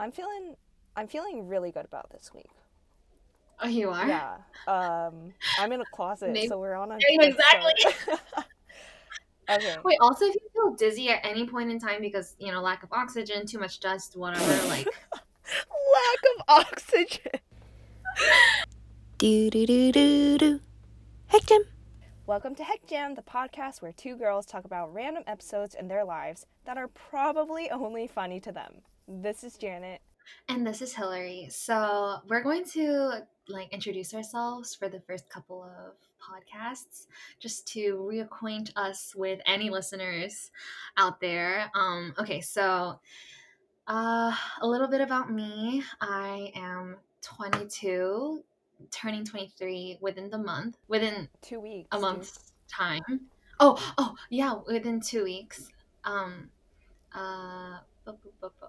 I'm feeling I'm feeling really good about this week. Oh, you are? Yeah. Um, I'm in a closet, Maybe- so we're on a Yeah, good start. okay. Wait, also, if you feel dizzy at any point in time because, you know, lack of oxygen, too much dust, whatever, like, Lack of oxygen. Do do do do do. Heck Jim. Welcome to Heck Jam, the podcast where two girls talk about random episodes in their lives that are probably only funny to them. This is Janet. and this is Hillary. So, we're going to, like, introduce ourselves for the first couple of podcasts just to reacquaint us with any listeners out there. Um, okay, so, uh, a little bit about me. I am 22, turning 23 within the month, within Two weeks. a month's time. Oh, oh, yeah, within two weeks. Um, uh, uh,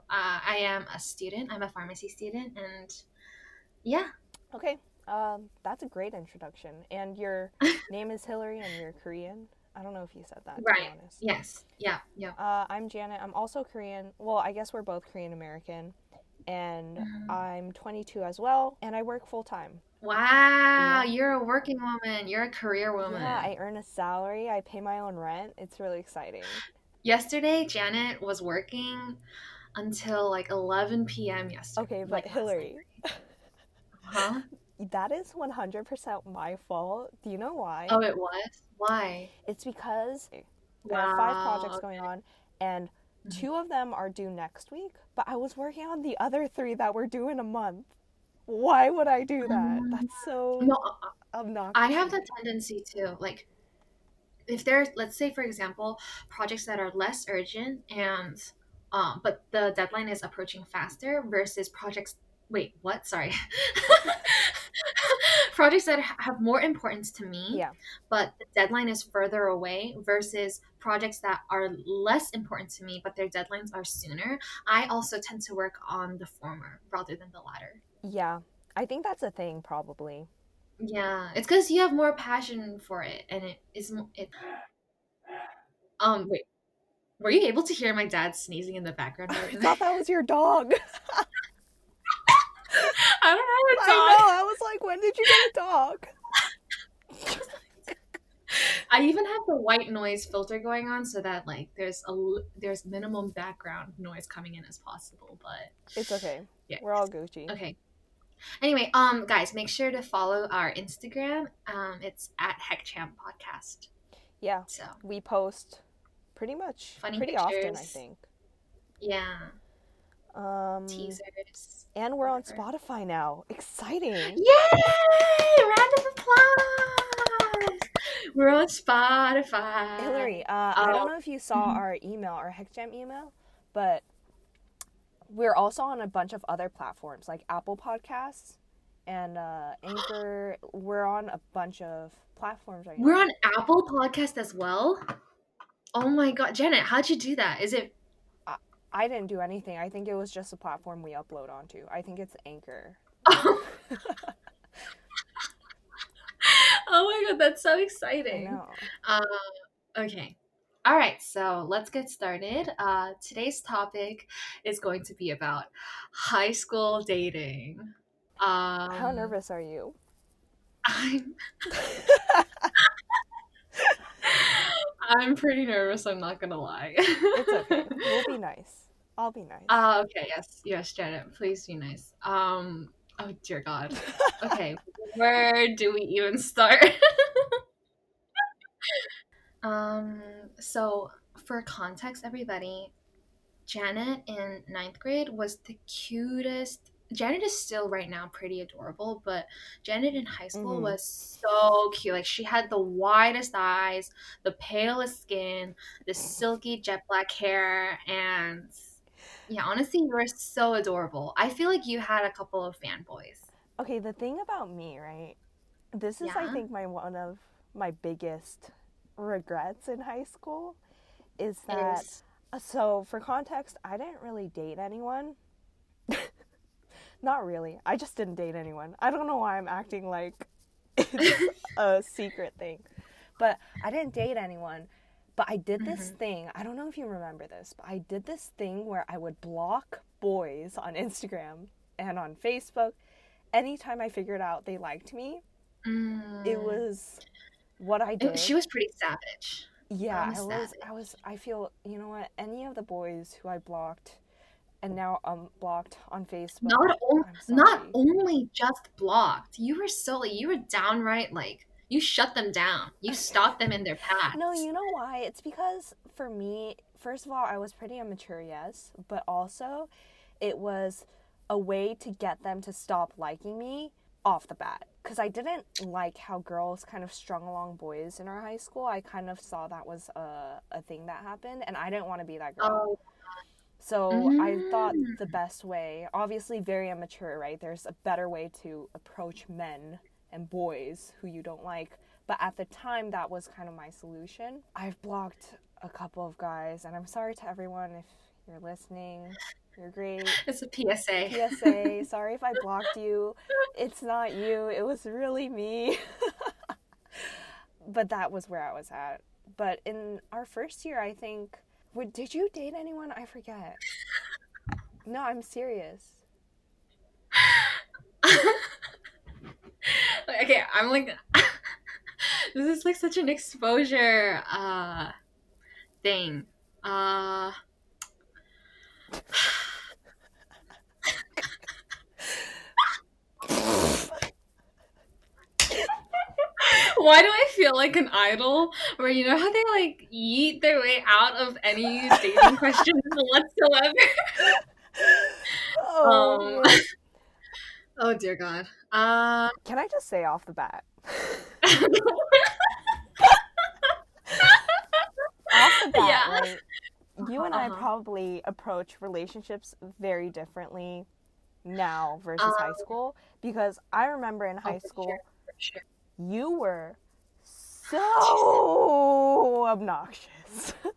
I am a student. I'm a pharmacy student, and yeah, Okay. Um, that's a great introduction. And your name is Hillary and you're Korean. I don't know if you said that, to Right. be honest. yes, yeah, yeah. Uh, I'm Janet. I'm also Korean. Well, I guess we're both Korean American. And Mhm. I'm 22 as well, and I work full time. Wow, Yeah. you're a working woman. You're a career woman. Yeah, I earn a salary. I pay my own rent. It's really exciting. Yesterday, Janet was working until like 11 p.m. yesterday. Okay, but like, Hillary. Huh? that is 100% my fault. Do you know why? Oh, it was? Why? It's because we have five projects Wow, going on, and Mhm. two of them are due next week, but I was working on the other three that were due in a month. Why would I do that? Mm. That's so No, uh, obnoxious. I have the tendency to like if there's let's say for example projects that are less urgent and um but the deadline is approaching faster versus projects wait what? Sorry. Projects that have more importance to me Yeah. but the deadline is further away versus projects that are less important to me but their deadlines are sooner. I also tend to work on the former rather than the latter. Yeah, I think that's a thing, probably. Yeah, it's because you have more passion for it, and it is mo- it. Um, wait, were you able to hear my dad sneezing in the background? I thought that was your dog. I don't know I a know. dog. I was like, when did you get a dog? I even have the white noise filter going on so that like there's a there's minimum background noise coming in as possible. But It's okay. yeah, We're all Gucci. okay. Anyway, um, guys, make sure to follow our Instagram. Um, it's at HeckJam Podcast. Yeah, So we post pretty much Funny pretty often, I think. yeah, Um, teasers. and we're on whatever. Spotify now. Exciting. Yay! Round of applause! We're on Spotify. Hillary, uh, I Oh. don't know if you saw Mhm. our email, our HeckJam email, but we're also on a bunch of other platforms like Apple Podcasts and uh, Anchor. we're on a bunch of platforms right now. We're now. on Apple Podcast as well. Oh my god, Janet, how'd you do that? Is it? I I didn't do anything. I think it was just a platform we upload onto. I think it's Anchor. oh my god, that's so I exciting. know. Uh, okay. All right, so let's get started. Uh, today's topic is going to be about high school dating. Um, How nervous are you? I'm I'm pretty nervous. I'm not gonna lie. It's okay. We'll be nice. I'll be nice. Uh, okay. Yes. Yes, Janet. Please be nice. Um. Oh dear God. Okay. where do we even start? Um. So, for context, everybody, Janet in ninth grade was the cutest. Janet is still right now pretty adorable, but Janet in high school Mhm. was so cute. Like she had the widest eyes, the palest skin, the silky jet black hair, and yeah, honestly, you were so adorable. I feel like you had a couple of fanboys. Okay, the thing about me, right? This is, I think, my one of my biggest regrets in high school is It that. is uh, So, for context, I didn't really date anyone. Not really. I just didn't date anyone. I don't know why I'm acting like it's a secret thing. But I didn't date anyone But I did this Mhm. thing. I don't know if you remember this, but I did this thing where I would block boys on Instagram and on Facebook anytime I figured out they liked me. It Mm. was what I did. she was pretty savage. Yeah, I was. I was. I feel. You know what? Any of the boys who I blocked, and now I'm unblocked on Facebook. Not o- I'm not only just blocked. You were so you were downright like you shut them down. You stopped them in their path. No, you know why? It's because for me, first of all, I was pretty immature, yes, but also it was a way to get them to stop liking me off the bat. Because I didn't like how girls kind of strung along boys in our high school. I kind of saw that was a, a thing that happened, and I didn't want to be that girl. Oh, So I thought Mm. the best way, obviously very immature, right? There's a better way to approach men and boys who you don't like. But at the time, that was kind of my solution. I've blocked a couple of guys, and I'm sorry to everyone if you're listening. You're great. it's a PSA. PSA, sorry if I blocked you. It's not you, it was really me. but that was where I was at. But in our first year, I think. Wait, did you date anyone? I forget. No, I'm serious. okay, I'm like this is like such an exposure uh thing. Uh Why do I feel like an idol where you know how they like yeet their way out of any dating questions whatsoever? Oh, Um, oh dear god. Uh can I just say off the bat? Off the bat, Yeah. right? You and I Uh-huh. probably approach relationships very differently now versus high Um, school because I remember in high for school sure, sure. you were so obnoxious.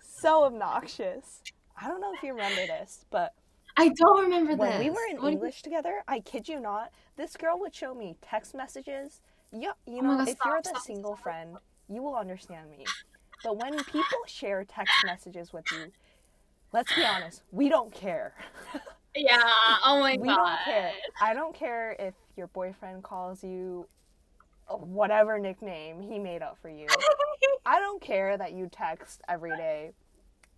so obnoxious. I don't know if you remember this, but I don't remember when this. we were in What do you- English together, I kid you not, this girl would show me text messages. Yeah, you Oh know, God, if you're the stop, single stop. friend, you will understand me. But when people share text messages with you, let's be honest, we don't care. Yeah. Oh my we god. We don't care. I don't care if your boyfriend calls you whatever nickname he made up for you. I don't care that you text every day.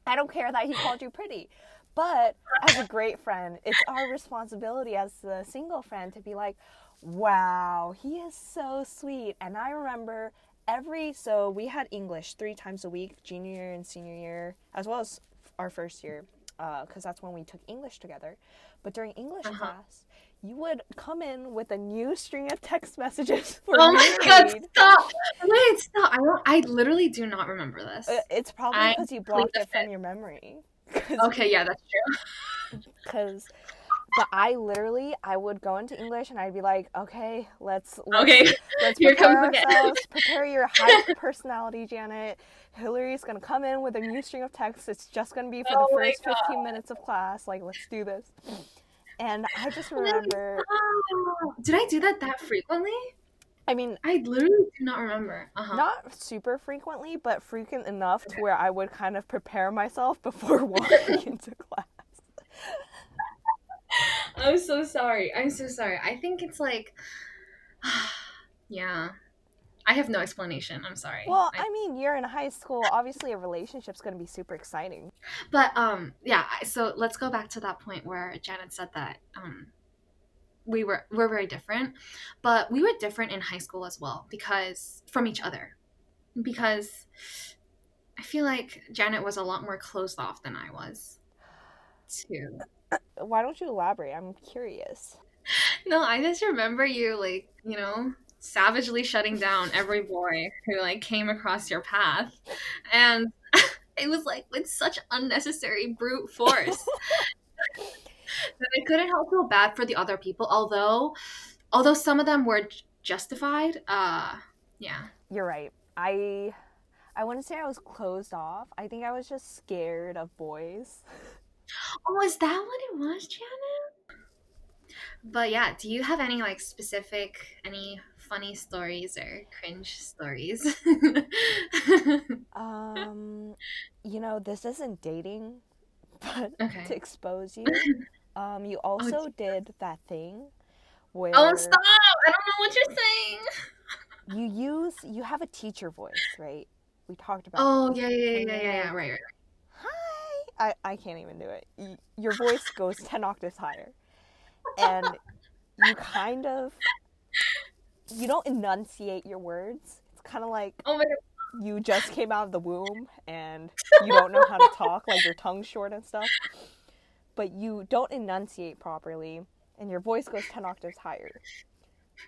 I don't care that he called you pretty. But as a great friend, it's our responsibility as the single friend to be like, wow, he is so sweet. And I remember every, so we had English three times a week, junior year and senior year, as well as our first year, because that's when we took English together. But during English Uh-huh. class, you would come in with a new string of text messages for Oh my god, stop! Wait, stop. I don't I literally do not remember this. Uh, It's probably because you blocked it from fifth. your memory. Okay, yeah, that's true. Because, but I literally, I would go into English and I'd be like, okay, let's, let's Okay. let's Here prepare comes ourselves. prepare your high personality, Janet. Hillary's gonna come in with a new string of texts. It's just gonna be for Oh the first 15 minutes of class. Like, let's do this. And I just remember, Oh, did I do that that frequently? I mean, I literally do not remember. Uh-huh. not super frequently, but frequent enough to where I would kind of prepare myself before walking into class. I'm so sorry. I'm so sorry. I think it's like yeah. I have no explanation. I'm sorry. Well, I- I mean, you're in high school. Obviously, a relationship's going to be super exciting. But um yeah, so let's go back to that point where Janet said that um we were we're very different, but we were different in high school as well because from each other. Because I feel like Janet was a lot more closed off than I was. Too. Why don't you elaborate? I'm curious. No, I just remember you like, you know, savagely shutting down every boy who like came across your path. And it was like with such unnecessary brute force. that I couldn't help feel bad for the other people, although although some of them were justified. Uh yeah. You're right. I I wouldn't say I was closed off. I think I was just scared of boys. Oh, is that what it was, Janet? But yeah, do you have any like specific, any funny stories or cringe stories? Um, you know, this isn't dating, but okay. to expose you, um, you also did that thing where Oh, stop! I don't know what you're saying. you use you have a teacher voice, right? We talked about. Oh, yeah, yeah, yeah, yeah, yeah, right, right. I I can't even do it. Your voice goes ten octaves higher, and you kind of you don't enunciate your words. It's kind of like Oh you just came out of the womb and you don't know how to talk, like your tongue's short and stuff. But you don't enunciate properly, and your voice goes 10 octaves higher.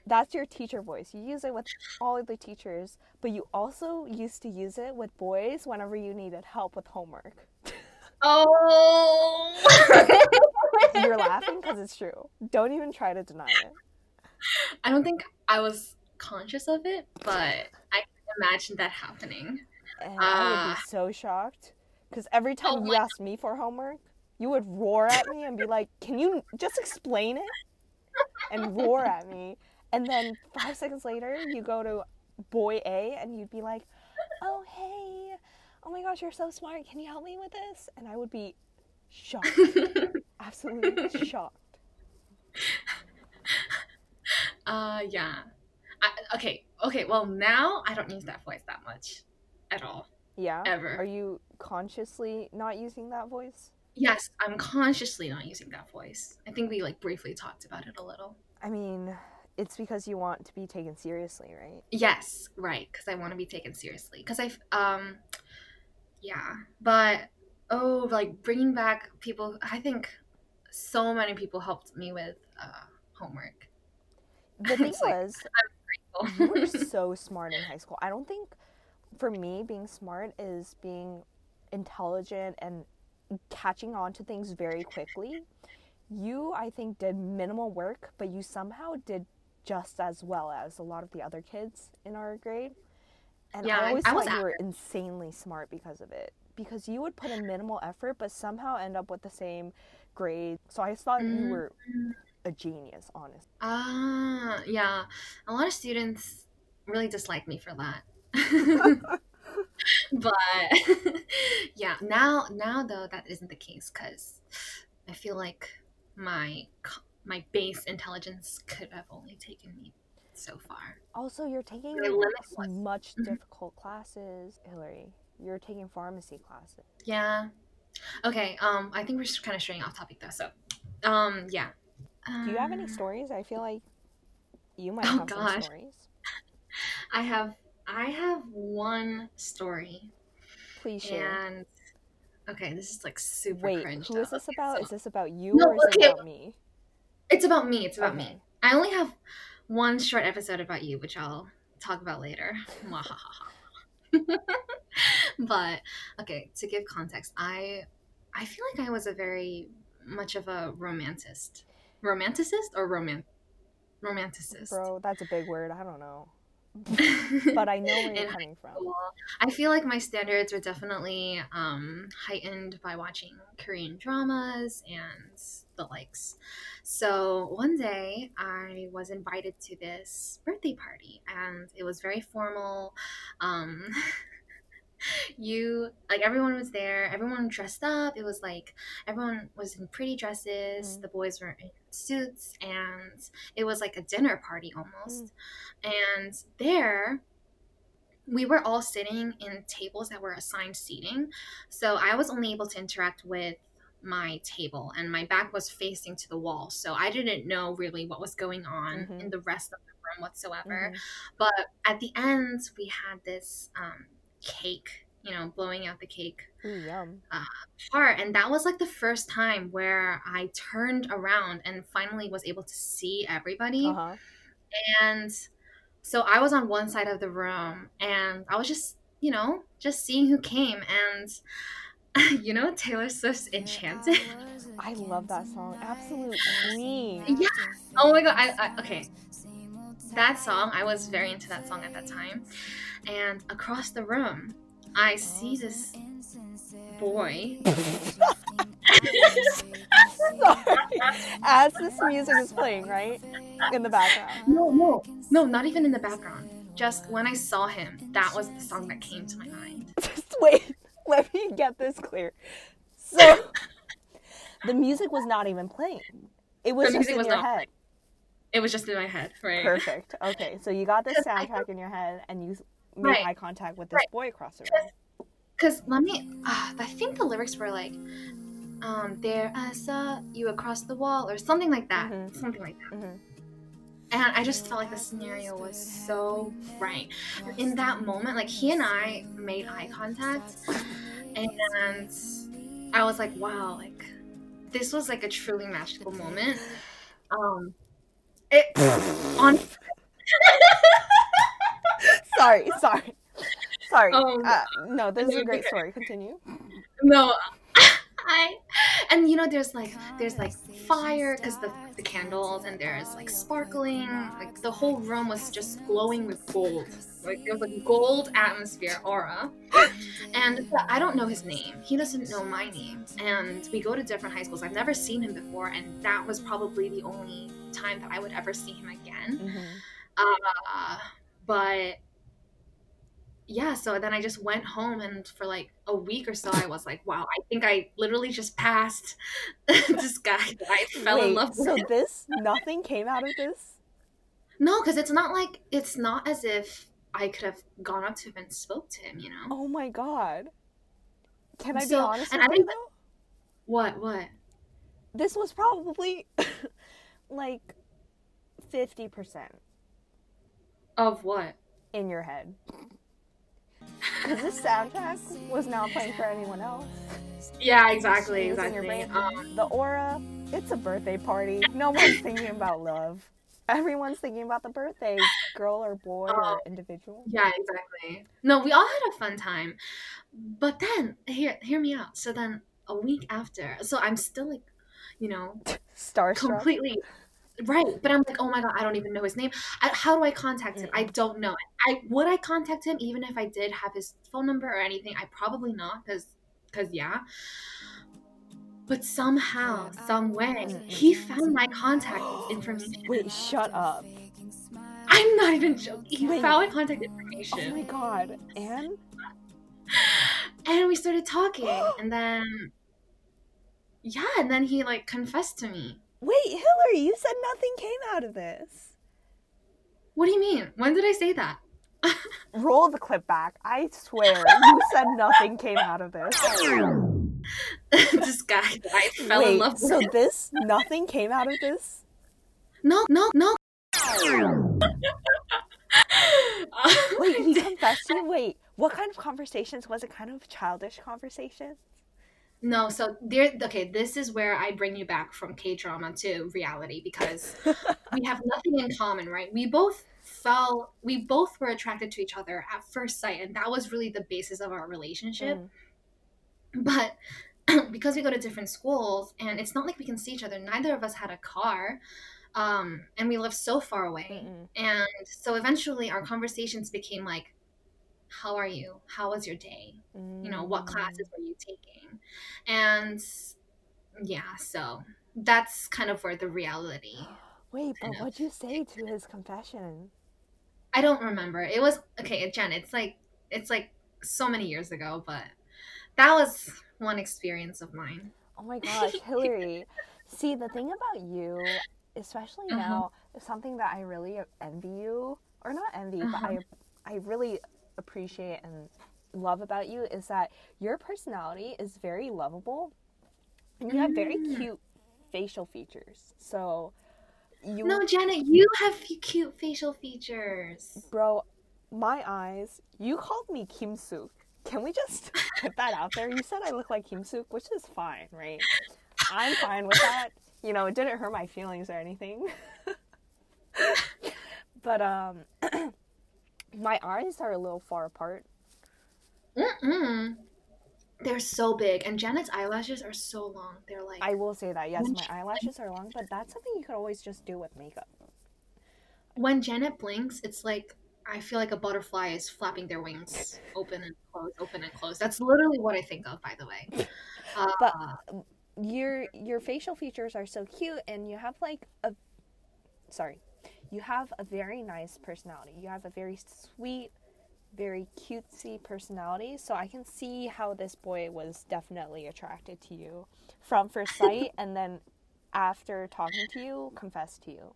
That's your teacher voice. You use it with all of the teachers, but you also used to use it with boys whenever you needed help with homework. Oh. You're laughing because it's true. Don't even try to deny it. I don't think I was conscious of it, but I can imagine that happening. And I would be uh, so shocked because every time Oh you asked me for homework, you would roar at me and be like, "Can you just explain it?" and roar at me. And then five seconds later, you go to boy A and you'd be like, "Oh hey, oh my gosh, you're so smart. Can you help me with this?" And I would be shocked, absolutely shocked. uh, yeah. I, okay, okay. Well, now I don't use that voice that much at all. Yeah. Ever. Are you consciously not using that voice? Yes, I'm consciously not using that voice. I think we like briefly talked about it a little. I mean, it's because you want to be taken seriously, right? Yes, right, because I want to be taken seriously. Because I, um, yeah, but oh, like bringing back people. I think so many people helped me with uh, homework. The thing It's like- was, you were so smart in high school. I don't think for me being smart is being intelligent and catching on to things very quickly. You, I think, did minimal work, but you somehow did just as well as a lot of the other kids in our grade. And Yeah, I- always I was thought you were insanely smart because of it. Because you would put in minimal effort, but somehow end up with the same grade. So I thought you were a genius, honestly. Ah, yeah. A lot of students really dislike me for that. but yeah, now now though that isn't the case cuz I feel like my my base intelligence could have only taken me so far. Also, you're taking My limit s- was- much Mhm. difficult classes, Hillary. You're taking pharmacy classes. Yeah. Okay, um I think we're just kind of straying off topic though. So, um yeah. Do you have any Um, stories? I feel like you might Oh, have some gosh. stories. I have I have one story Please share. and okay, this is like super Wait, cringe. who is this about? so- Is this about you No, or is okay. it about me? It's about me. It's about Okay. me. I only have one short episode about you, which I'll talk about later. but okay, to give context, I I feel like I was a very much of a romanticist. Romanticist or roman romanticist? Bro, that's a big word. I don't know. But I know where you're coming from. I feel like my standards were definitely um, heightened by watching Korean dramas and the likes. So one day I was invited to this birthday party, and it was very formal. Um, you like everyone was there. Everyone dressed up. It was like everyone was in pretty dresses. Mm. the boys were in suits and it was like a dinner party almost. And there we were all sitting in tables that were assigned seating. So i was only able to interact with my table and my back was facing to the wall. So i didn't know really what was going on Mhm. in the rest of the room whatsoever. Mhm. but at the end we had this um, cake you know blowing out the cake Ooh, yum. part and that was like the first time where i turned around and finally was able to see everybody Uh huh. and so i was on one side of the room and i was just you know just seeing who came and you know taylor swift's enchanted I love that song. Absolute queen. Yeah. oh my god I, I okay that song i was very into that song at that time and across the room i see this boy Sorry. as this music is playing, right? In the background. No, no, no, not even in the background. Just when I saw him, that was the song that came to my mind. Just wait, let me get this clear. So the music was not even playing. It was The just in was your head. It was just in my head, right? Perfect. Okay, so you got this Because soundtrack in your head and you made Right. eye contact with this Right. boy across the room. Cause let me, uh, I think the lyrics were like, um, "There I saw you across the wall" or something like that, Mhm. something like that. Mhm. And I just felt like the scenario was so right. In that moment, like he and I made eye contact, and I was like, "Wow!" Like this was like a truly magical moment. Um, it on sorry, sorry. Sorry. Um, uh, no, this is a great okay. story. Continue. no i and you know there's like there's like fire because the, the candles and there's like sparkling like the whole room was just glowing with gold. Like there was a gold atmosphere aura. And i don't know his name. He doesn't know my name. And we go to different high schools. I've never seen him before and that was probably the only time that i would ever see him again. Mhm. uh, but yeah, so then I just went home and for like a week or so I was like, wow, I think I literally just passed this guy that I fell in love with. so this nothing came out of this? No, because it's not like it's not as if I could have gone up to him and spoke to him, you know? Oh my god. Can I be honest and with I you didn't- What, what? This was probably like fifty percent Of what? in your head. Because this soundtrack was not playing for anyone else. Yeah, exactly, It was in your exactly. brain. Um, The aura, it's a birthday party. No one's thinking about love. Everyone's thinking about the birthday girl or boy Oh. or individual. yeah, exactly. No, we all had a fun time. But then, hear, hear me out. So then a week after, so I'm still like, you know, Starstruck. completely right but i'm like oh my god i don't even know his name. I, how do i contact him? I mm. don't know. I would i contact him even if i did have his phone number or anything? I probably not because because yeah. But somehow some way mm. he found my contact information. Wait, shut up. i'm not even joking he Wait. found my contact information. Oh my god. And and we started talking and then yeah and then he like confessed to me wait, Hillary, you said nothing came out of this. what do you mean when did i say that Roll the clip back. I swear, you said nothing came out of this. this guy I fell in love with. so this nothing came out of this? No, no, no. Wait, he confessed to you? Wait, what kind of conversations was it? Kind of childish conversation? No, so there. Okay, this is where I bring you back from K drama to reality because we have nothing in common, right? We both fell. We both were attracted to each other at first sight, and that was really the basis of our relationship. Mm. But because we go to different schools, and it's not like we can see each other. Neither of us had a car. Um, and we live so far away. Mm-mm. And so eventually our conversations became like, how are you? How was your day? You know, what Mm. classes were you taking? And yeah, so that's kind of where the reality. Wait, but what'd you say to his confession? I don't remember. It was okay, Jen, it's like it's like so many years ago, but that was one experience of mine. Oh my gosh, Hillary. See, the thing about you, especially Uh-huh. now, is something that I really envy you, or not envy, but I, I really appreciate and love about you is that your personality is very lovable, and you have very Mm. cute facial features. So, you, No, Jenna, you have cute facial features. bro, my eyes. You called me Kim Suk. Can we just put that out there? You said I look like Kim Suk, which is fine, right? I'm fine with that. You know, it didn't hurt my feelings or anything. but um my eyes are a little far apart. Mm-mm. They're so big, and Janet's eyelashes are so long. They're like I will say that. Yes, my she- eyelashes are long, but that's something you could always just do with makeup. when Janet blinks, it's like I feel like a butterfly is flapping their wings open and close, open and close. That's literally what I think of, by the way. Uh, But your your facial features are so cute and you have like a sorry you have a very nice personality you have a very sweet very cutesy personality so i can see how this boy was definitely attracted to you from first sight and then after talking to you confess to you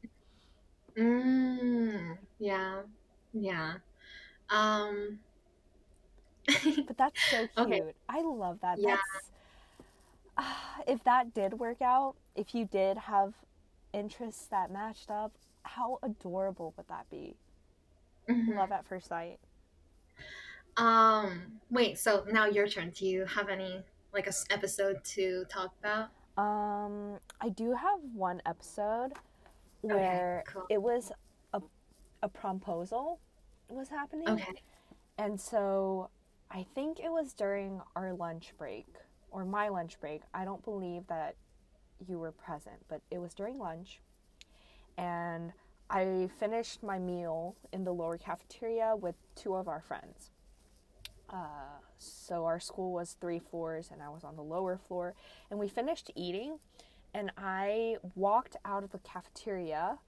Mm, yeah, yeah. Um, but that's so cute Okay. i love that Yeah. that's if that did work out if you did have interests that matched up how adorable would that be mhm. love at first sight Um, wait, so now your turn. Do you have any like a s- episode to talk about? Um, I do have one episode where cool. it was a a promposal was happening, Okay. and so I think it was during our lunch break or my lunch break. I don't believe that you were present, but it was during lunch, and I finished my meal in the lower cafeteria with two of our friends. Uh, so our school was three floors, and I was on the lower floor, and we finished eating, and I walked out of the cafeteria,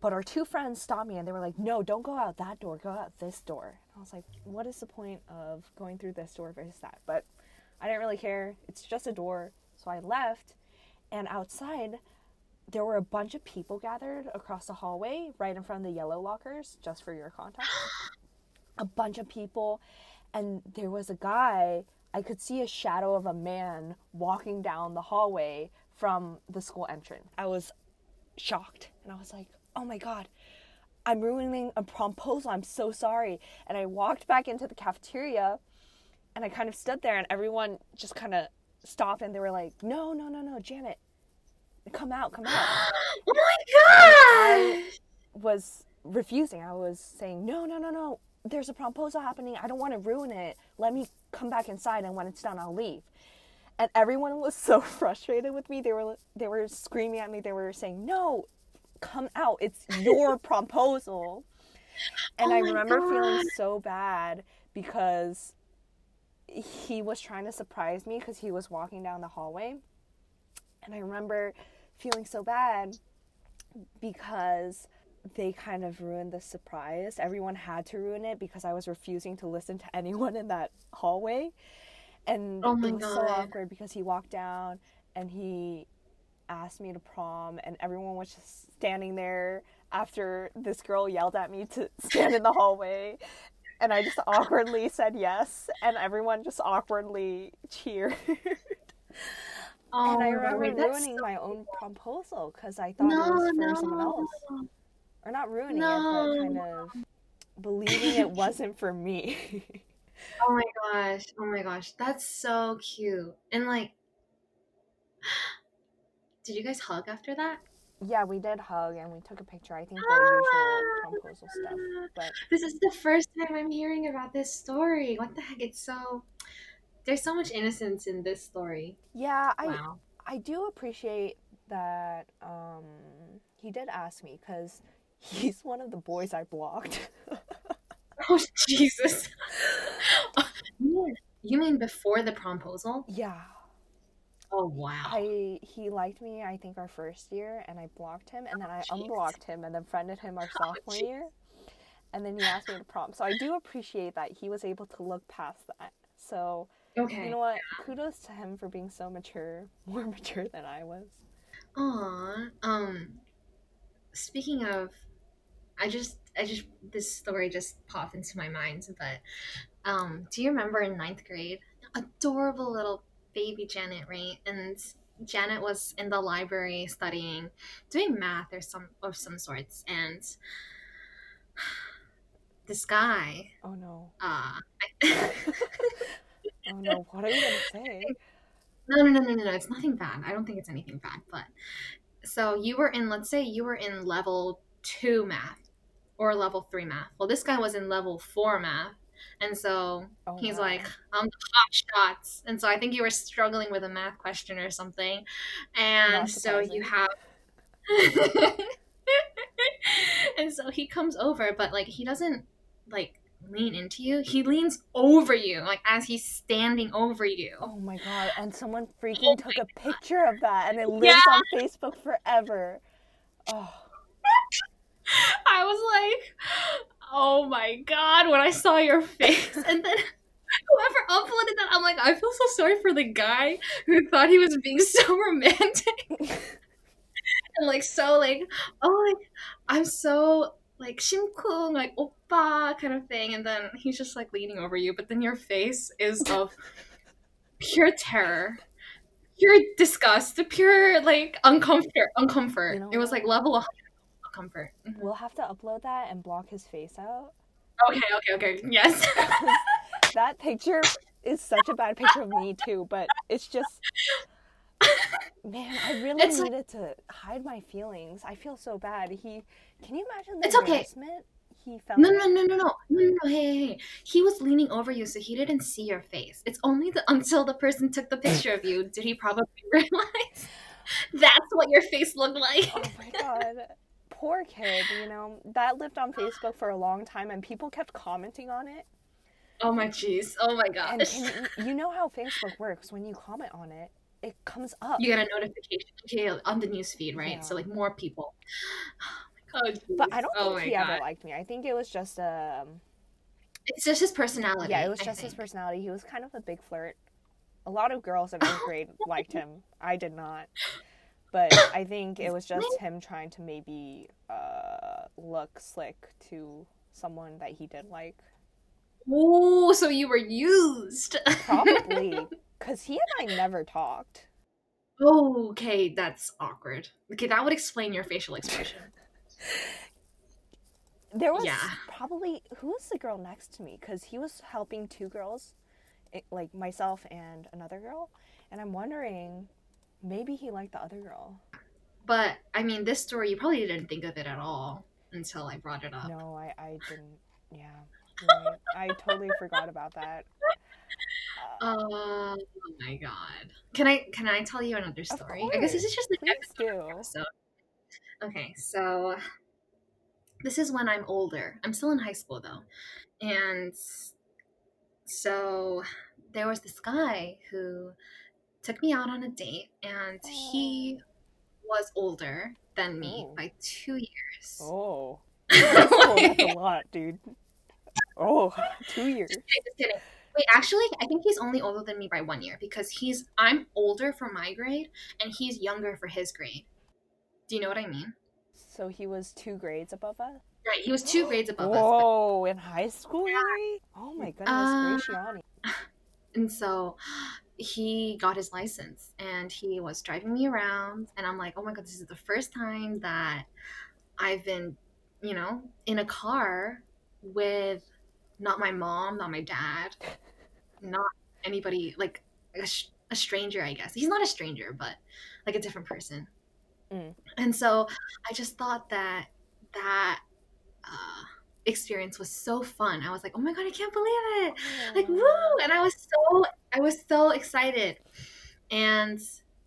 but our two friends stopped me, and they were like, "No, don't go out that door. Go out this door." And I was like, "What is the point of going through this door versus that?" But I didn't really care. It's just a door, so I left, and outside there were a bunch of people gathered across the hallway right in front of the yellow lockers just for your context a bunch of people and there was a guy i could see a shadow of a man walking down the hallway from the school entrance i was shocked and i was like oh my god i'm ruining a promposal i'm so sorry and i walked back into the cafeteria and i kind of stood there and everyone just kind of stopped and they were like no no no no janet come out come out Oh my God! I was refusing. I was saying, no, no, no, no. There's a proposal happening. I don't want to ruin it. Let me come back inside, and when it's done, I'll leave. And everyone was so frustrated with me. They were they were screaming at me. They were saying, no, come out. It's your proposal. And Oh I remember feeling so bad because he was trying to surprise me because he was walking down the hallway. And I remember feeling so bad because they kind of ruined the surprise. Everyone had to ruin it because I was refusing to listen to anyone in that hallway. And Oh my it was so awkward because he walked down and he asked me to prom and everyone was just standing there after this girl yelled at me to stand in the hallway and I just awkwardly said yes and everyone just awkwardly cheered. Oh, and I remember ruining so- my own proposal because I thought it was for someone else no. Or not ruining it, No. but kind of believing it wasn't for me. Oh my gosh. Oh my gosh. That's so cute. And like Did you guys hug after that? yeah, we did hug and we took a picture. I think the usual proposal stuff, but This is the first time I'm hearing about this story. What the heck? It's so there's so much innocence in this story. yeah, I Wow. I do appreciate that um, he did ask me because he's one of the boys I blocked. Oh Jesus. you mean- before the proposal? yeah, Oh wow. I he liked me. I think our first year, and I blocked him, and then I jeez. unblocked him, and then friended him our sophomore jeez. year, and then he asked me to prom. So I do appreciate that he was able to look past that. So okay. you know what? Kudos to him for being so mature, more mature than I was. Aw. Um speaking of I just I just this story just popped into my mind, but um do you remember in ninth grade? Adorable little baby Janet, right? And Janet was in the library studying doing math or some of some sorts and this guy Oh no! uh Oh no! What are you gonna say? No, no, no, no, no, no. It's nothing bad. I don't think it's anything bad. But so you were in, let's say you were in level two math or level three math. Well, this guy was in level four math. And so Oh, he's wow. like, I'm the hot shots. And so I think you were struggling with a math question or something. And so you have. and so he comes over, but like he doesn't like lean into you, he leans over you, like as he's standing over you. Oh my god! And someone oh freaking took a picture of that, and it lives Yeah. on Facebook forever. Oh, I was like, oh my god, when I saw your face. And then whoever uploaded that, I'm like, I feel so sorry for the guy who thought he was being so romantic. and like so like, oh like I'm so like 심쿵, like oppa kind of thing. And then he's just like leaning over you, but then your face is of pure terror. Pure disgust, pure like uncomfort, uncomfort. You know it was like level of comfort. Mhm. we'll have to upload that and block his face out. Okay, okay, okay. Yes. That picture is such a bad picture of me too, but it's just man, I really It's like- needed to hide my feelings. I feel so bad. He can you imagine the It's okay. he felt? no, no, no, no, no, no, no, no. Hey, hey, hey. He was leaning over you, so he didn't see your face. It's only the, until the person took the picture of you did he probably realize that's what your face looked like. Oh my god. Poor kid, you know. That lived on Facebook for a long time and people kept commenting on it. Oh my jeez. Oh my gosh. can you, you know how Facebook works when you comment on it, it comes up. You get a notification on the news feed, right? Yeah. So like more people. Oh, geez. But I don't oh think my he God. ever liked me. I think it was just um It's just his personality. yeah, it was just his personality. He was kind of a big flirt. A lot of girls in eighth grade liked him. I did not. But I think it was just him trying to maybe uh, look slick to someone that he did like. Oh, so you were used. Probably. Because he and I never talked. okay, that's awkward. Okay, that would explain your facial expression. There was Yeah. probably who was the girl next to me because he was helping two girls, like myself and another girl, and I'm wondering maybe he liked the other girl. But I mean, this story you probably didn't think of it at all until I brought it up. No, I I didn't. Yeah, right. I totally forgot about that. Uh, Oh my god! Can I can I tell you another story? I guess this is just the next episode. Okay, so this is when I'm older. I'm still in high school though, and so there was this guy who took me out on a date, and he was older than me Oh. by two years. Oh, high school, that's a lot, dude. Oh, two years. Just kidding. Wait, actually, I think he's only older than me by one year because he's I'm older for my grade and he's younger for his grade. Do you know what I mean? So he was two grades above us. Right, he was two grades above us. but- Whoa, in high school, really? Oh my goodness, Uh, Graciani. And so he got his license and he was driving me around and I'm like, "Oh my god, this is the first time that I've been, you know, in a car with not my mom, not my dad, not anybody like a, sh- a stranger, I guess. He's not a stranger, but like a different person." Mm. And so I just thought that that uh, experience was so fun. I was like, "Oh my god, I can't believe it!" like woo and i was so i was so excited and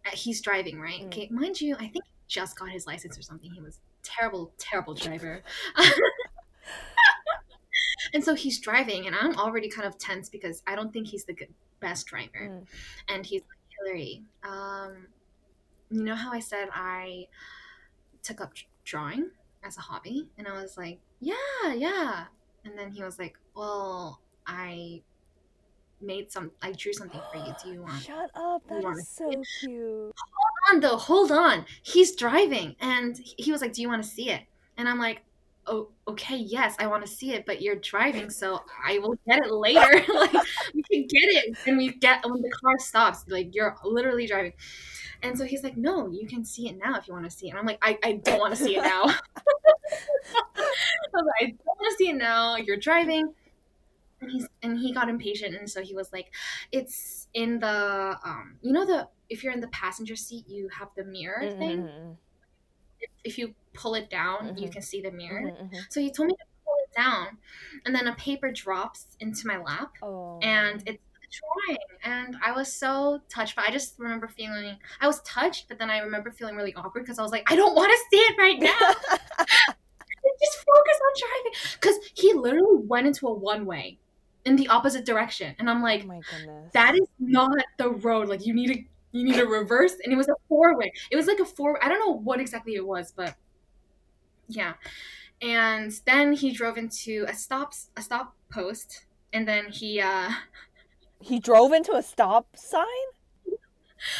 uh, he's driving right Mm. okay mind you i think he just got his license or something he was terrible terrible driver and so he's driving and i'm already kind of tense because i don't think he's the good, best driver Mm. and he's like hillary um you know how i said i took up drawing as a hobby and i was like yeah yeah. And then he was like well i made some i drew something for you. Do you want Shut up, that wanna so cute. Hold on though hold on. He's driving and he was like do you want to see it? And i'm like oh okay yes i want to see it but you're driving so i will get it later. Like we can get it when we get when the car stops. Like you're literally driving and so he's like no you can see it now if you want to see it. And i'm like i, I don't want to see it now. I, like, I don't want to see it now. You're driving. And he's and he got impatient. And so he was like it's in the um you know the if you're in the passenger seat you have the mirror thing? Mhm, if, if you pull it down you Mhm. can see the mirror. Mhm, mhm. so he told me to pull it down. And then a paper drops into my lap. Oh. and it's a drawing and i was so touched but i just remember feeling i was touched but then i remember feeling really awkward because i was like i don't want to see it right now just focus on driving. Because he literally went into a one way in the opposite direction. And I'm Oh like, my goodness. that is not the road. Like you need to you need to reverse. And it was a four way. It was like a four I don't know what exactly it was, but yeah. And then he drove into a stop a stop post and then he uh he drove into a stop sign.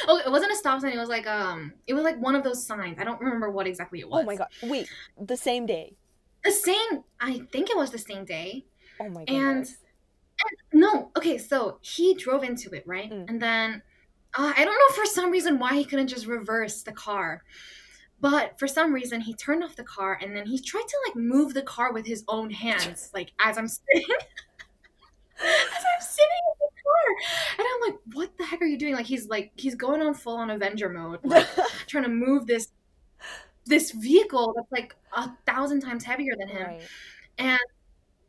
oh it wasn't a stop sign, it was like um it was like one of those signs. I don't remember what exactly it was. Oh my god! Wait, the same day. The same I think it was the same day. Oh my god. And- goodness. No, okay, so he drove into it, right? Mm. And then uh, I don't know for some reason why he couldn't just reverse the car. But for some reason he turned off the car and then he tried to like move the car with his own hands, like as I'm sitting as I'm sitting And I'm like, what the heck are you doing? Like he's like he's going on full on Avenger mode, like trying to move this this vehicle that's like a thousand times heavier than him. right. And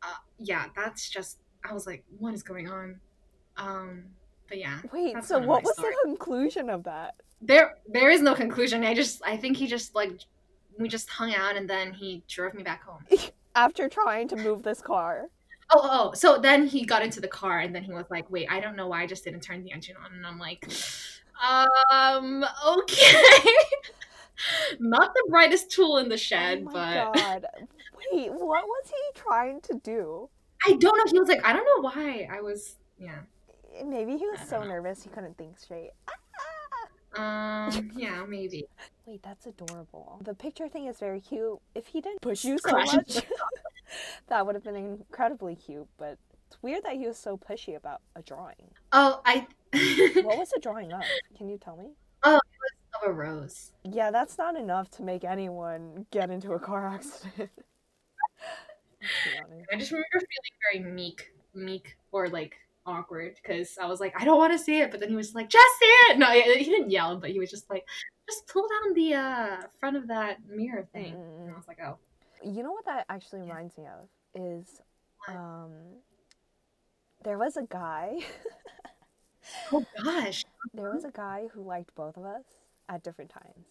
uh, yeah, that's just I was like, what is going on? Um, but yeah, Wait. So what was story. the conclusion of that? there there is no conclusion. I just I think he just like we just hung out and then he drove me back home. After trying to move this car. Oh, oh, so then he got into the car and then he was like, wait, I don't know why I just didn't turn the engine on. And I'm like, um, okay. Not the brightest tool in the shed, oh my but god. Wait, what was he trying to do? I don't know. He was like, I don't know why. I was, yeah. Maybe he was so know. nervous he couldn't think straight. Um, yeah, maybe. Wait, that's adorable. The picture thing is very cute. If he didn't push you so much, that would have been incredibly cute. But it's weird that he was so pushy about a drawing. Oh, I. What was the drawing of? Can you tell me? Oh, it was of a rose. Yeah, that's not enough to make anyone get into a car accident. Let's be honest. I just remember feeling very meek, meek or like awkward because I was like, I don't want to see it, but then he was like, just see it. No, he didn't yell, but he was just like, just pull down the uh, front of that mirror thing. And I was like, oh, You know what that actually reminds me of is um there was a guy oh gosh. there was a guy who liked both of us at different times.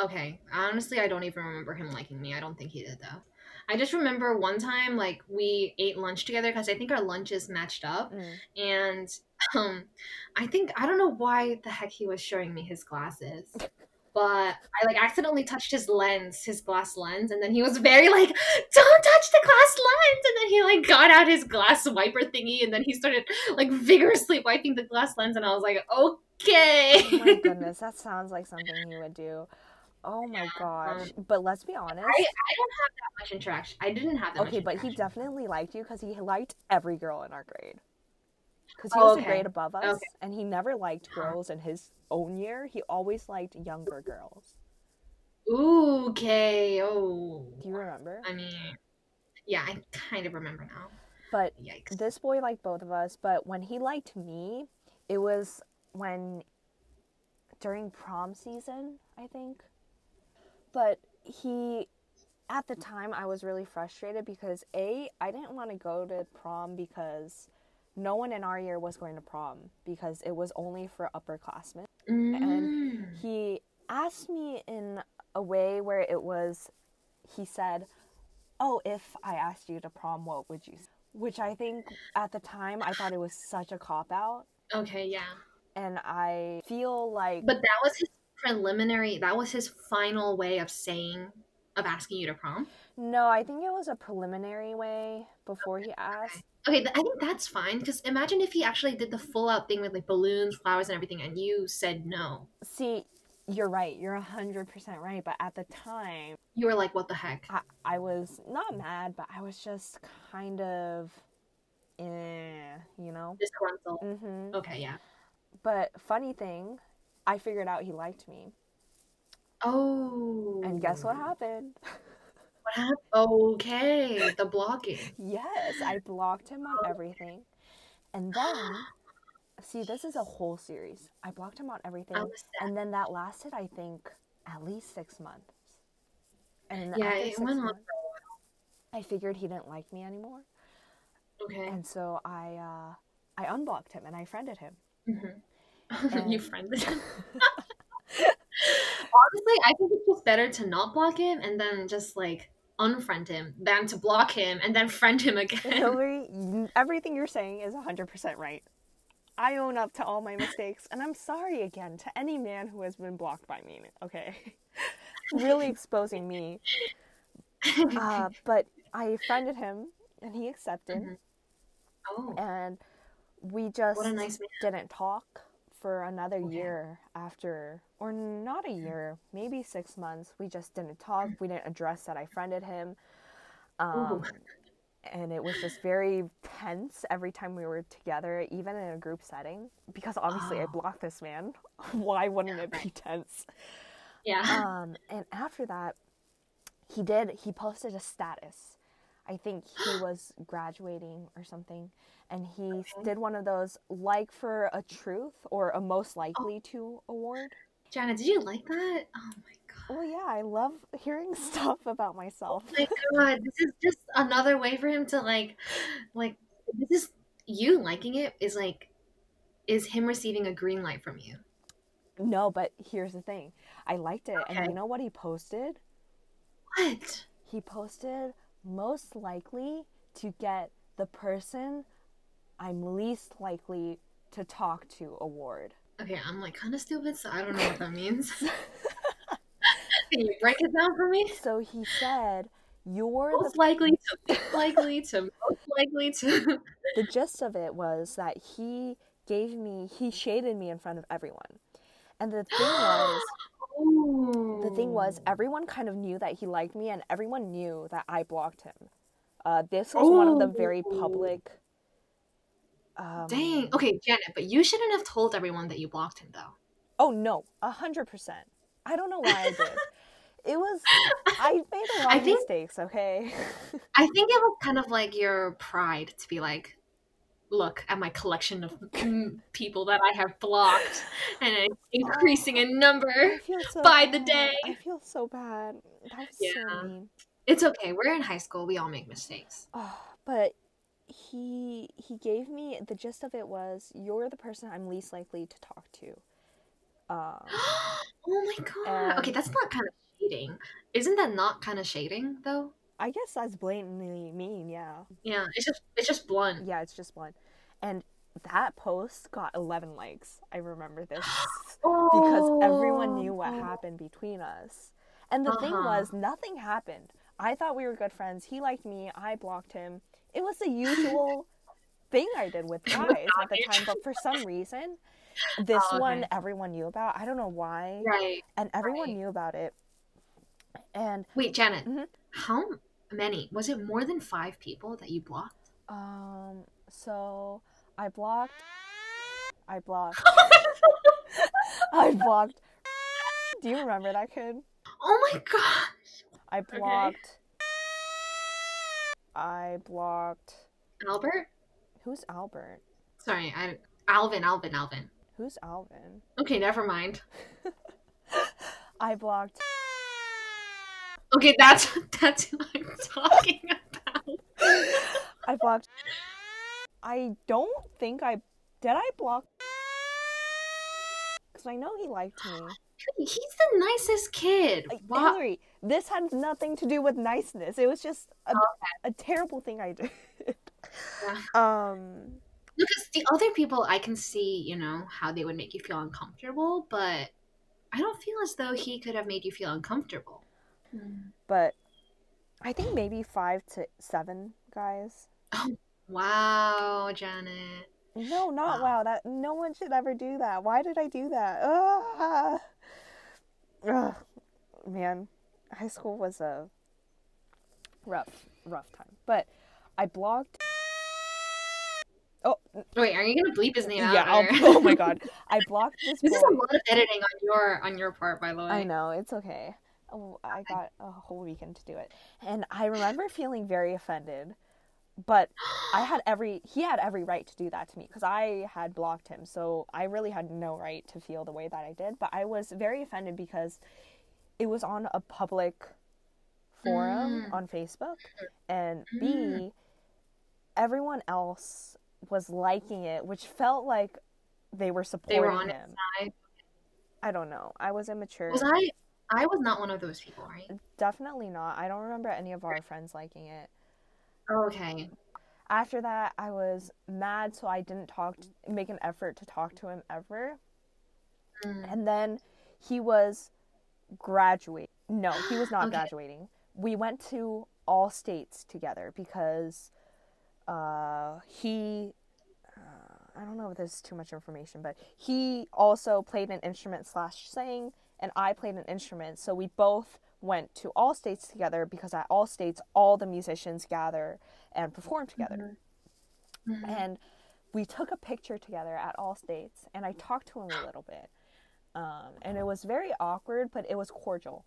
Okay, honestly, I don't even remember him liking me. I don't think he did though. I just remember one time, like we ate lunch together because I think our lunches matched up, Mm. and um, I think I don't know why the heck he was showing me his glasses, but I like accidentally touched his lens, his glass lens, and then he was very like, "Don't touch the glass lens!" And then he like got out his glass wiper thingy, and then he started like vigorously wiping the glass lens, and I was like, "Okay." Oh my goodness, that sounds like something he would do. Oh my gosh. Um, but let's be honest. I, I don't have that much interaction. I didn't have that Okay, but he definitely liked you because he liked every girl in our grade. Because he Oh, was a grade above us, Okay. and he never liked girls in his own year. He always liked younger girls. Ooh, okay. Oh. Do you remember? I mean, yeah, I kind of remember now. But Yikes. this boy liked both of us. But when he liked me, it was when during prom season, I think. But he, at the time, I was really frustrated because A, I didn't want to go to prom because no one in our year was going to prom because it was only for upperclassmen. Mm. He asked me in a way where it was, he said, Oh, if I asked you to prom, what would you say? Which I think at the time I thought it was such a cop out. Okay, yeah. And I feel like But that was his preliminary, that was his final way of saying, of asking you to prom. no, I think it was a preliminary way before he asked. Okay, th- I think that's fine because imagine if he actually did the full out thing with like balloons, flowers, and everything, and you said no. See, you're right. You're 100% right. But at the time, You were like, what the heck? I, I was not mad, but I was just kind of, eh, you know? Disgruntled. hmm Okay, yeah. But funny thing, I figured out he liked me. Oh. And guess what happened? Okay, the blocking. yes, I blocked him on everything. And then, see, this is a whole series. I blocked him on everything. I was sad. And then that lasted, I think, at least six months. And Yeah, after six months, I figured he didn't like me anymore. Okay. And so I, uh, I unblocked him and I friended him. Mm-hmm. you friended him. Honestly, I think it's just better to not block him and then just like unfriend him than to block him and then friend him again. Hillary, everything you're saying is 100% right. I own up to all my mistakes, and I'm sorry again to any man who has been blocked by me, okay? really exposing me. Uh, but I friended him, and he accepted, Mhm. oh, and we just nice didn't talk for another Okay. year after, or not a year, maybe six months. We just didn't talk. We didn't address that I friended him. Um, and it was just very tense every time we were together, even in a group setting. Because obviously I Oh. blocked this man. Why wouldn't it be tense? Yeah. Um, and after that, he did, he posted a status. I think he was graduating or something. And he Okay. did one of those like for a truth or a most oh. likely to award. Jana, did you like that? Oh my god. Well, yeah, I love hearing stuff about oh myself. Oh my god, this is just another way for him to like like this is you liking it is like is him receiving a green light from you. No, but here's the thing. I liked it. And you know what he posted? What? He posted most likely to get the person I'm least likely to talk to award. Okay, I'm like kind of stupid, so I don't know what that means. Can you break it down for me? So he said, You're the Most likely to likely to most likely to. the gist of it was that he gave me he shaded me in front of everyone. And the thing was the thing was everyone kind of knew that he liked me and everyone knew that I blocked him. Uh, this was one of the very public um, Dang. Okay, Janet, but you shouldn't have told everyone that you blocked him, though. Oh no, a hundred percent. I don't know why I did. it was I made a lot I of think- mistakes. Okay. I think it was kind of like your pride to be like, look at my collection of people that I have blocked, and it's increasing in number. So By the day. I feel so bad. That was Yeah. so mean. It's okay. We're in high school. We all make mistakes. Oh, but he he gave me the gist of it was you're the person I'm least likely to talk to. Um, oh my god. okay, that's not kind of shading. Isn't that not kind of shading though? I guess that's blatantly mean. Yeah. Yeah, it's just it's just blunt. Yeah, it's just blunt. And that post got 11 likes. I remember this. because Oh. everyone knew what happened between us. And the thing Uh-huh. was, nothing happened. I thought we were good friends. He liked me. I blocked him. It was the usual thing I did with guys at the time. But for some reason, this Oh, okay. one everyone knew about. I don't know why. Right. And everyone right. knew about it. And Wait, Janet. Mhm. How many? Was it more than five people that you blocked? um, so I blocked. I blocked. I blocked. Do you remember that kid? oh my gosh. I blocked. I blocked. Albert? Who's Albert? Sorry, I Alvin, Alvin, Alvin. Who's Alvin? Okay, never mind. I blocked. Okay, that's that's who I'm talking about. I blocked. I don't think I did. I block because I know he liked me. He's the nicest kid. Like, Why? Hillary, this had nothing to do with niceness. It was just a, Oh, a terrible thing I did. Yeah. Um. Because the other people, I can see, you know, how they would make you feel uncomfortable, but I don't feel as though he could have made you feel uncomfortable. Mm. But I think maybe five to seven guys. Wow, Janet. No, not Wow. wow. That no one should ever do that. Why did I do that? Ugh. Ugh. Man, high school was a rough, rough time. But I blocked. Oh Wait, are you gonna bleep his name out? yeah! Oh my god! I blocked this This is a lot of editing on your on your part, by the way. I know it's okay. Oh, I got a whole weekend to do it, and I remember feeling very offended. But I had every he had every right to do that to me because I had blocked him. So I really had no right to feel the way that I did. But I was very offended because it was on a public forum Mm. on Facebook, and B, Mm. everyone else was liking it, which felt like they were supporting They were him. side. I don't know. I was immature. Was I I was not one of those people, right? Definitely not. I don't remember any of our friends liking it. Okay. After that, I was mad, so I didn't talk, to, make an effort to talk to him ever. Mm. And then he was graduate. No, he was not Okay. graduating. We went to all states together because uh, he. Uh, I don't know if this is too much information, but he also played an instrument slash sang, and I played an instrument. So we both went to all states together because at all states, all the musicians gather and perform together. Mhm. And we took a picture together at all states, and I talked to him a little bit. Um, and it was very awkward, but it was cordial.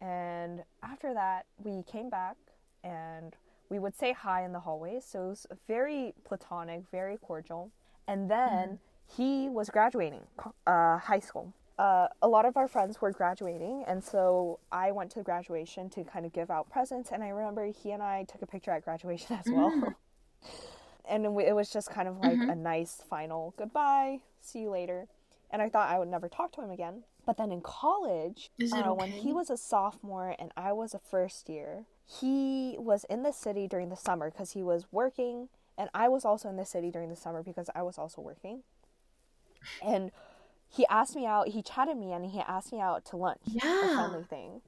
And after that, we came back and we would say hi in the hallways. So it was very platonic, very cordial. And then he was graduating uh, high school. Uh, a lot of our friends were graduating, and so I went to graduation to kind of give out presents. And I remember he and I took a picture at graduation as well. and it wa- it was just kind of like Mhm. a nice final goodbye, see you later. And I thought I would never talk to him again. But then in college, uh, when he was a sophomore and I was a first year, he was in the city during the summer because he was working, and I was also in the city during the summer because I was also working. And he asked me out, he chatted me, and he asked me out to lunch, a friendly thing.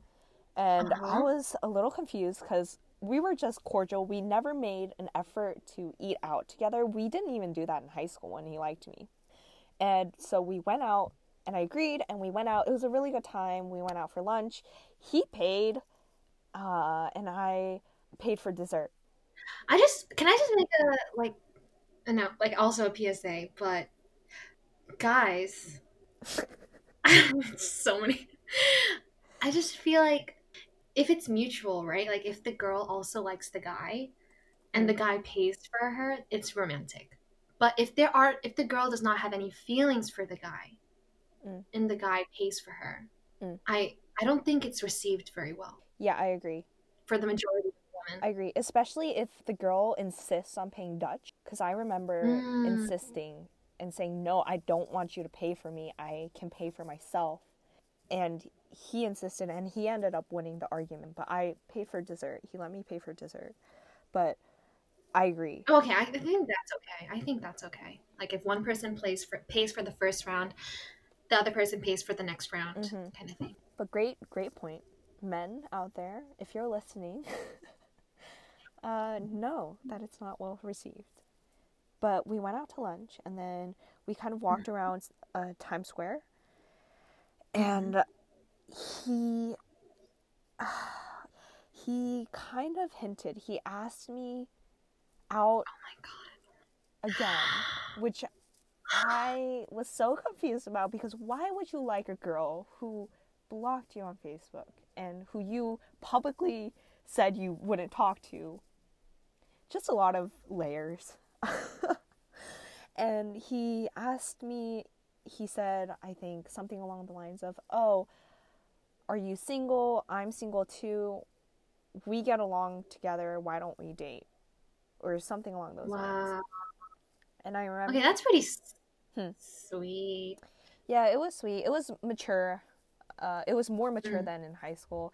And I Uh-huh. was a little confused because we were just cordial. We never made an effort to eat out together. We didn't even do that in high school when he liked me. And so we went out and I agreed and we went out. It was a really good time. We went out for lunch. He paid uh, and I paid for dessert. I just can I just make a like uh, no like also a PSA, but guys, so many. I just feel like if it's mutual, right? Like if the girl also likes the guy, and the guy pays for her, it's romantic. But if there are if the girl does not have any feelings for the guy, Mm. and the guy pays for her, Mm. I I don't think it's received very well Yeah, I agree. for the majority of women. I agree, especially if the girl insists on paying Dutch. Because I remember Mm. insisting and saying, No, I don't want you to pay for me. I can pay for myself. And he insisted, and he ended up winning the argument. But I paid for dessert. He let me pay for dessert. But I agree. Okay, I think that's okay. I think that's okay. Like if one person plays for pays for the first round, the other person pays for the next round, Mhm. kind of thing. But great, great point. Men out there, if you're listening, uh, know that it's not well received. But we went out to lunch and then we kind of walked around uh, Times Square. And he, he kind of hinted, he asked me out Oh my god. again, which I was so confused about because why would you like a girl who blocked you on Facebook and who you publicly said you wouldn't talk to? Just a lot of layers. and he asked me, he said, I think something along the lines of, Oh, are you single? I'm single too. We get along together. Why don't we date? Or something along those lines. And I remember, Okay, that's pretty Hmm. sweet. yeah, it was sweet. It was mature. Uh, it was more mature Mm. than in high school.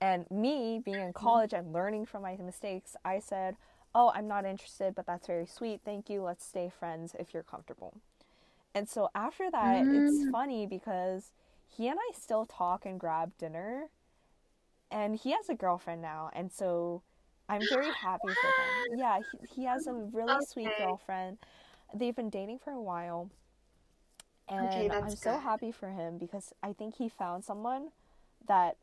And me being in college and learning from my mistakes, I said, "Oh, I'm not interested, but that's very sweet. Thank you. Let's stay friends if you're comfortable." And so after that, it's Mm. funny because he and I still talk and grab dinner, and he has a girlfriend now, and so I'm very happy for him. Yeah, he, he has a really sweet girlfriend. They've been dating for a while. And Okay, I'm that's so happy for him because I think he found someone that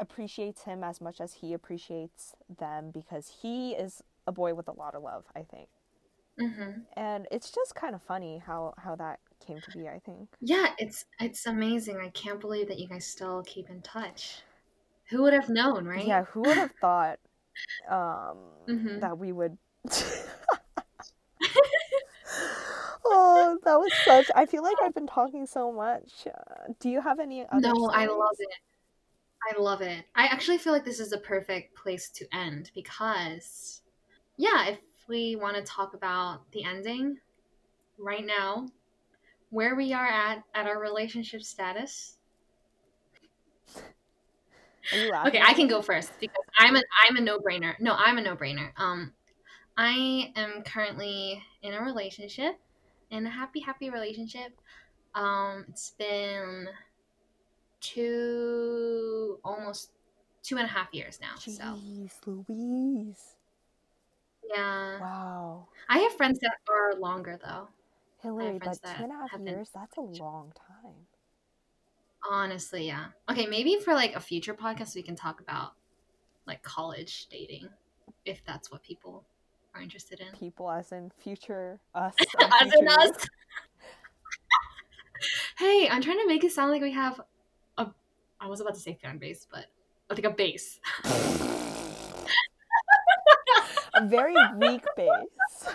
appreciates him as much as he appreciates them because he is a boy with a lot of love, I think. hmm And it's just kind of funny how how that came to be, I think. Yeah, it's it's amazing. I can't believe that you guys still keep in touch. Who would have known, right? Yeah, who would have thought um Mhm. that we would Oh, that was such I feel like I've been talking so much. Uh, do you have any other No, I love it. I love it. I actually feel like this is a perfect place to end because, yeah, if we want to talk about the ending right now, where we are at at our relationship status, Are you? Okay, I can go first because I'm a I'm a no brainer. No, I'm a no brainer. Um, I am currently in a relationship, in a happy happy relationship. Um, it's been two almost two and a half years now. So Jeez, Louise. Yeah, Wow. I have friends that are longer though. Hillary, but that two and a half years, that's a long time. Honestly, yeah. Okay, maybe for like a future podcast we can talk about like college dating, if that's what people are interested in. People as in future us. As in future us. hey, I'm trying to make it sound like we have a. I was about to say fan base, but like a base. A very weak base.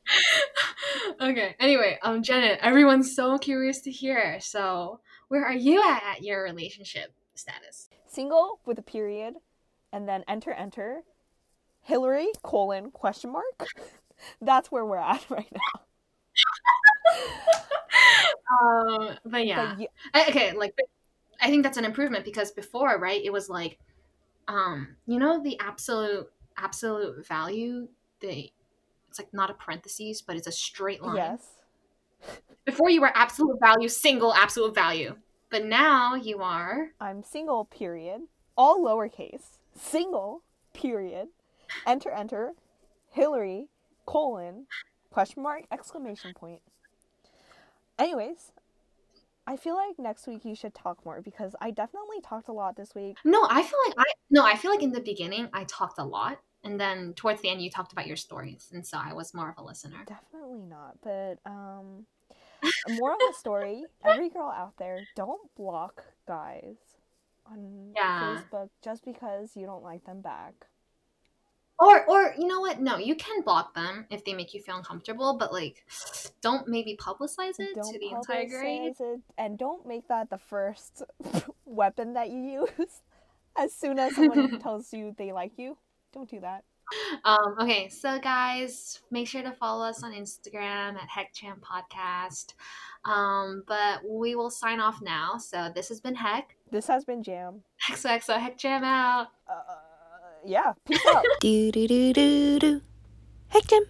okay. Anyway, um, Janet, everyone's so curious to hear. So, where are you at at your relationship status? Single with a period, and then enter enter. Hillary colon question mark. That's where we're at right now. Um, but yeah. But you, I- okay like i think that's an improvement because before right it was like um you know the absolute absolute value the it's like not a parentheses but it's a straight line yes. before you were absolute value single absolute value but now you are I'm single, period. All lowercase. Single, period. Enter, enter. Hillary, colon, question mark, exclamation point. Anyways, I feel like next week you should talk more because I definitely talked a lot this week. no i feel like i no i feel like in the beginning i talked a lot and then towards the end you talked about your stories and so i was more of a listener Definitely not, but um more of a story, every girl out there, don't block guys on Yeah. Facebook just because you don't like them back. Or, or you know what? No, you can block them if they make you feel uncomfortable, but like, don't maybe publicize it don't to the entire grade. it, and don't make that the first weapon that you use as soon as someone tells you they like you don't do that Um, okay, so guys, make sure to follow us on Instagram at HeckJam Podcast. Um, but we will sign off now. So this has been Heck. this has been jam XOXO HeckJam out. uh, yeah peace out Do do do do do. Heck, Jim.